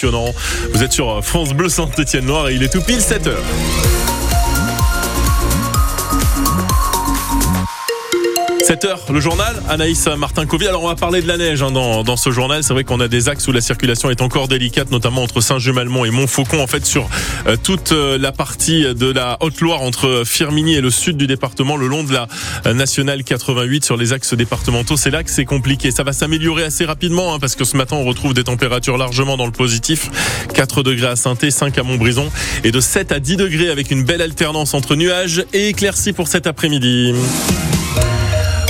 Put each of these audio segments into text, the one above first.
Vous êtes sur France Bleu Saint-Étienne-Noir et il est tout pile 7 7h, le journal, Anaïs Martin-Covy. Alors, on va parler de la neige hein, dans, dans, ce journal. C'est vrai qu'on a des axes où la circulation est encore délicate, notamment entre Saint-Germain-Malmont et Montfaucon. En fait, sur euh, toute euh, la partie de la Haute-Loire entre Firminy et le sud du département, le long de la euh, nationale 88 sur les axes départementaux. C'est là que c'est compliqué. Ça va s'améliorer assez rapidement hein, parce que ce matin, on retrouve des températures largement dans le positif. 4 degrés à saint 5 à Montbrison et de 7 à 10 degrés avec une belle alternance entre nuages et éclaircies pour cet après-midi.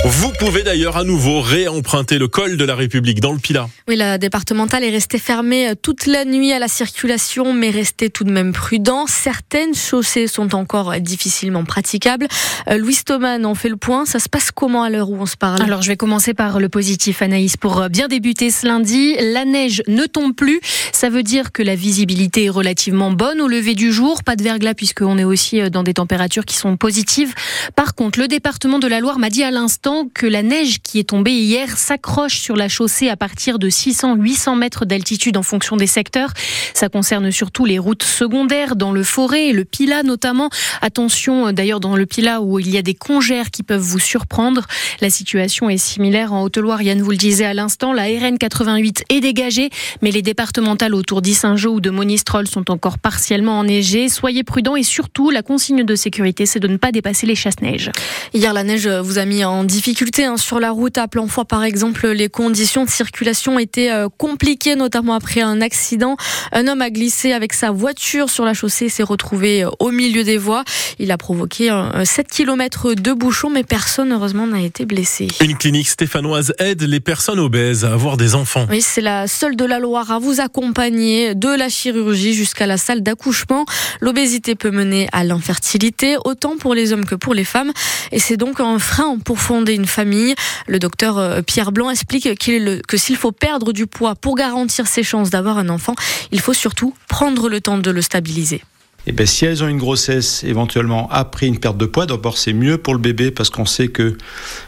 Vous pouvez d'ailleurs à nouveau réemprunter le col de la République dans le Pilat. Oui, la départementale est restée fermée euh, toute la nuit à la circulation, mais restez tout de même prudent. Certaines chaussées sont encore difficilement praticables. Euh, Louis Thoman en fait le point. Ça se passe comment à l'heure où on se parle? Alors, je vais commencer par le positif, Anaïs, pour euh, bien débuter ce lundi. La neige ne tombe plus. Ça veut dire que la visibilité est relativement bonne au lever du jour. Pas de verglas puisqu'on est aussi dans des températures qui sont positives. Par contre, le département de la Loire m'a dit à l'instant que la neige qui est tombée hier s'accroche sur la chaussée à partir de 600-800 mètres d'altitude en fonction des secteurs. Ça concerne surtout les routes secondaires dans le forêt, le Pila notamment. Attention euh, d'ailleurs dans le Pila où il y a des congères qui peuvent vous surprendre. La situation est similaire en Haute-Loire. Yann vous le disait à l'instant, la RN 88 est dégagée, mais les départementales autour d'Issingeau ou de Monistrol sont encore partiellement enneigées. Soyez prudents et surtout la consigne de sécurité, c'est de ne pas dépasser les chasse-neige. Hier, la neige vous a mis en difficulté hein, sur la route à Planfoy, par exemple. Les conditions de circulation étaient euh, compliquées, notamment après un accident. Un homme a glissé avec sa voiture sur la chaussée et s'est retrouvé euh, au milieu des voies. Il a provoqué 7 km de bouchons, mais personne, heureusement, n'a été blessé. Une clinique stéphanoise aide les personnes obèses à avoir des enfants. Oui, c'est la seule de la Loire à vous accompagner de la chirurgie jusqu'à la salle d'accouchement. L'obésité peut mener à l'infertilité, autant pour les hommes que pour les femmes. Et c'est donc un frein pour fonder une famille. Le docteur euh, Pierre Blanc explique que s'il faut perdre du poids pour garantir ses chances d'avoir un enfant, il faut surtout prendre le temps de le stabiliser. Et eh bien, si elles ont une grossesse éventuellement après une perte de poids, d'abord c'est mieux pour le bébé parce qu'on sait que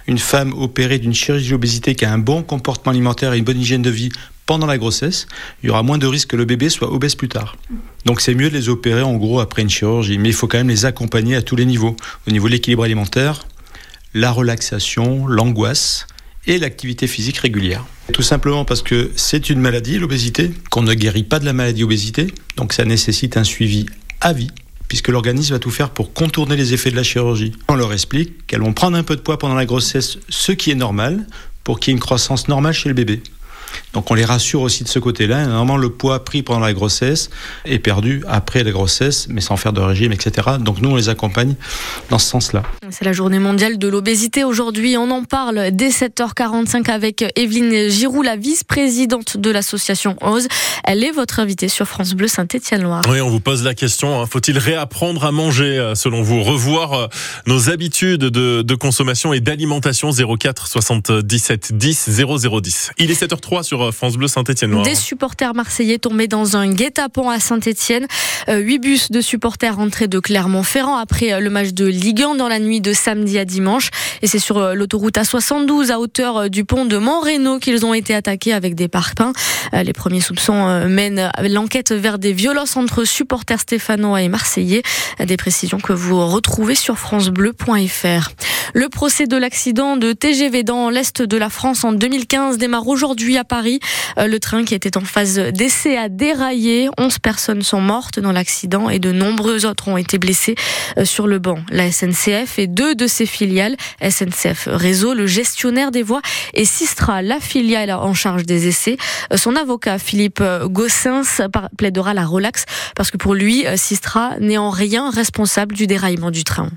une femme opérée d'une chirurgie d'obésité qui a un bon comportement alimentaire et une bonne hygiène de vie pendant la grossesse, il y aura moins de risques que le bébé soit obèse plus tard. Donc c'est mieux de les opérer en gros après une chirurgie, mais il faut quand même les accompagner à tous les niveaux. Au niveau de l'équilibre alimentaire, la relaxation, l'angoisse et l'activité physique régulière. Tout simplement parce que c'est une maladie, l'obésité, qu'on ne guérit pas de la maladie obésité, donc ça nécessite un suivi à vie, puisque l'organisme va tout faire pour contourner les effets de la chirurgie. On leur explique qu'elles vont prendre un peu de poids pendant la grossesse, ce qui est normal, pour qu'il y ait une croissance normale chez le bébé. Donc on les rassure aussi de ce côté-là. Normalement, le poids pris pendant la grossesse est perdu après la grossesse, mais sans faire de régime, etc. Donc nous, on les accompagne dans ce sens-là. C'est la journée mondiale de l'obésité aujourd'hui. On en parle dès 7h45 avec Evelyne Giroux, la vice-présidente de l'association OSE. Elle est votre invitée sur France Bleu Saint-Étienne-Loire. Oui, on vous pose la question. Hein. Faut-il réapprendre à manger, euh, selon vous? Revoir euh, nos habitudes de, de consommation et d'alimentation 04 77 10 0010. Il est 7h03 sur euh, France Bleu Saint-Etienne. Des supporters marseillais tombés dans un guet-apens à Saint-Etienne. Euh, huit bus de supporters rentrés de Clermont-Ferrand après euh, le match de Ligue 1 dans la nuit de samedi à dimanche. Et c'est sur l'autoroute A72 à hauteur du pont de Montrénaud qu'ils ont été attaqués avec des parpaings. Les premiers soupçons mènent l'enquête vers des violences entre supporters stéphanois et marseillais. Des précisions que vous retrouvez sur francebleu.fr. Le procès de l'accident de TGV dans l'est de la France en 2015 démarre aujourd'hui à Paris. Euh, le train qui était en phase d'essai a déraillé. 11 personnes sont mortes dans l'accident et de nombreux autres ont été blessés euh, sur le banc. La SNCF et deux de ses filiales, SNCF Réseau, le gestionnaire des voies, et Sistra, la filiale en charge des essais. Euh, son avocat, Philippe Gossens, plaidera la relax parce que pour lui, Sistra n'est en rien responsable du déraillement du train.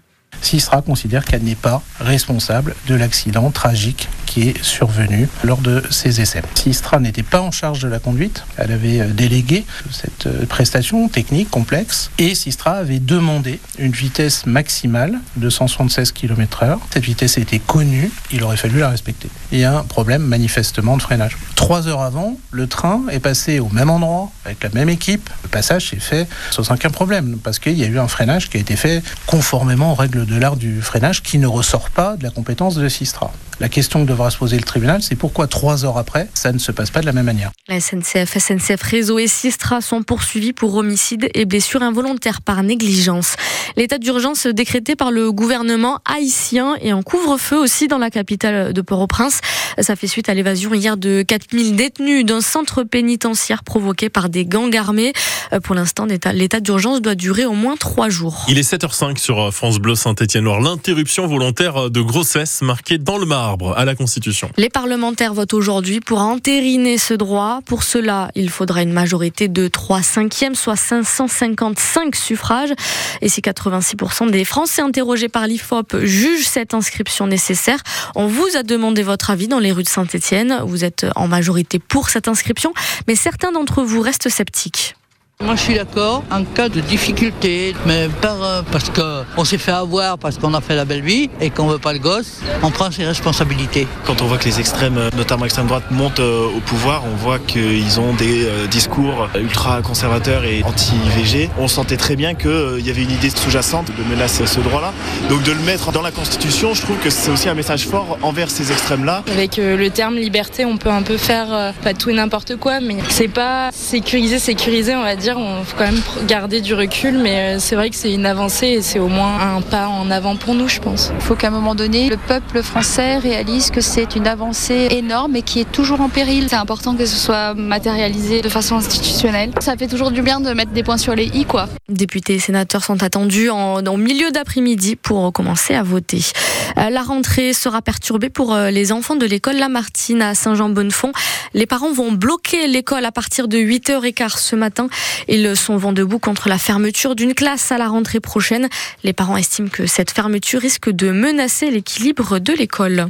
Sistra considère qu'elle n'est pas responsable de l'accident tragique est survenu lors de ces essais. Sistra n'était pas en charge de la conduite, elle avait euh, délégué cette euh, prestation technique complexe et Sistra avait demandé une vitesse maximale de 176 km/h. Cette vitesse était connue, il aurait fallu la respecter. Il y a un problème manifestement de freinage. Trois heures avant, le train est passé au même endroit avec la même équipe. Le passage s'est fait sans aucun problème parce qu'il y a eu un freinage qui a été fait conformément aux règles de l'art du freinage qui ne ressort pas de la compétence de Sistra. La question que devra devra se poser le tribunal, c'est pourquoi trois heures après, ça ne se passe pas de la même manière. La SNCF, SNCF Réseau et Sistra sont poursuivis pour homicide et blessures involontaires par négligence. L'état d'urgence décrété par le gouvernement haïtien et en couvre-feu aussi dans la capitale de Port-au-Prince. Ça fait suite à l'évasion hier de 4000 détenus d'un centre pénitentiaire provoqué par des gangs armés. Pour l'instant, l'état d'urgence doit durer au moins trois jours. Il est 7h05 sur France Bleu Saint-Étienne-Loire. L'interruption volontaire de grossesse marquée dans le marbre à la Constitution. Les parlementaires votent aujourd'hui pour entériner ce droit. Pour cela, il faudra une majorité de 3 cinquièmes, soit 555 suffrages. Et si 86% des Français interrogés par l'IFOP jugent cette inscription nécessaire, on vous a demandé votre avis dans les rues de Saint-Étienne. Vous êtes en majorité pour cette inscription, mais certains d'entre vous restent sceptiques. Moi, je suis d'accord en cas de difficulté, mais pas parce qu'on s'est fait avoir, parce qu'on a fait la belle vie et qu'on veut pas le gosse, on prend ses responsabilités. Quand on voit que les extrêmes, notamment extrême droite, montent euh, au pouvoir, on voit qu'ils ont des euh, discours ultra conservateurs et anti-VG. On sentait très bien qu'il euh, y avait une idée sous-jacente de menacer ce droit-là. Donc de le mettre dans la Constitution, je trouve que c'est aussi un message fort envers ces extrêmes-là. Avec le terme liberté, on peut un peu faire pas tout et n'importe quoi, mais c'est pas sécurisé, sécurisé, on va dire on faut quand même garder du recul, mais euh, c'est vrai que c'est une avancée et c'est au moins un pas en avant pour nous, je pense. Il faut qu'à un moment donné, le peuple français réalise que c'est une avancée énorme et qui est toujours en péril. C'est important que ce soit matérialisé de façon institutionnelle. Ça fait toujours du bien de mettre des points sur les i, quoi. Députés et sénateurs sont attendus en, en milieu d'après-midi pour commencer à voter. Euh, la rentrée sera perturbée pour euh, les enfants de l'école Lamartine à Saint-Jean-Bonnefond. Les parents vont bloquer l'école à partir de 8h15 ce matin. Ils sont vent debout contre la fermeture d'une classe à la rentrée prochaine. Les parents estiment que cette fermeture risque de menacer l'équilibre de l'école.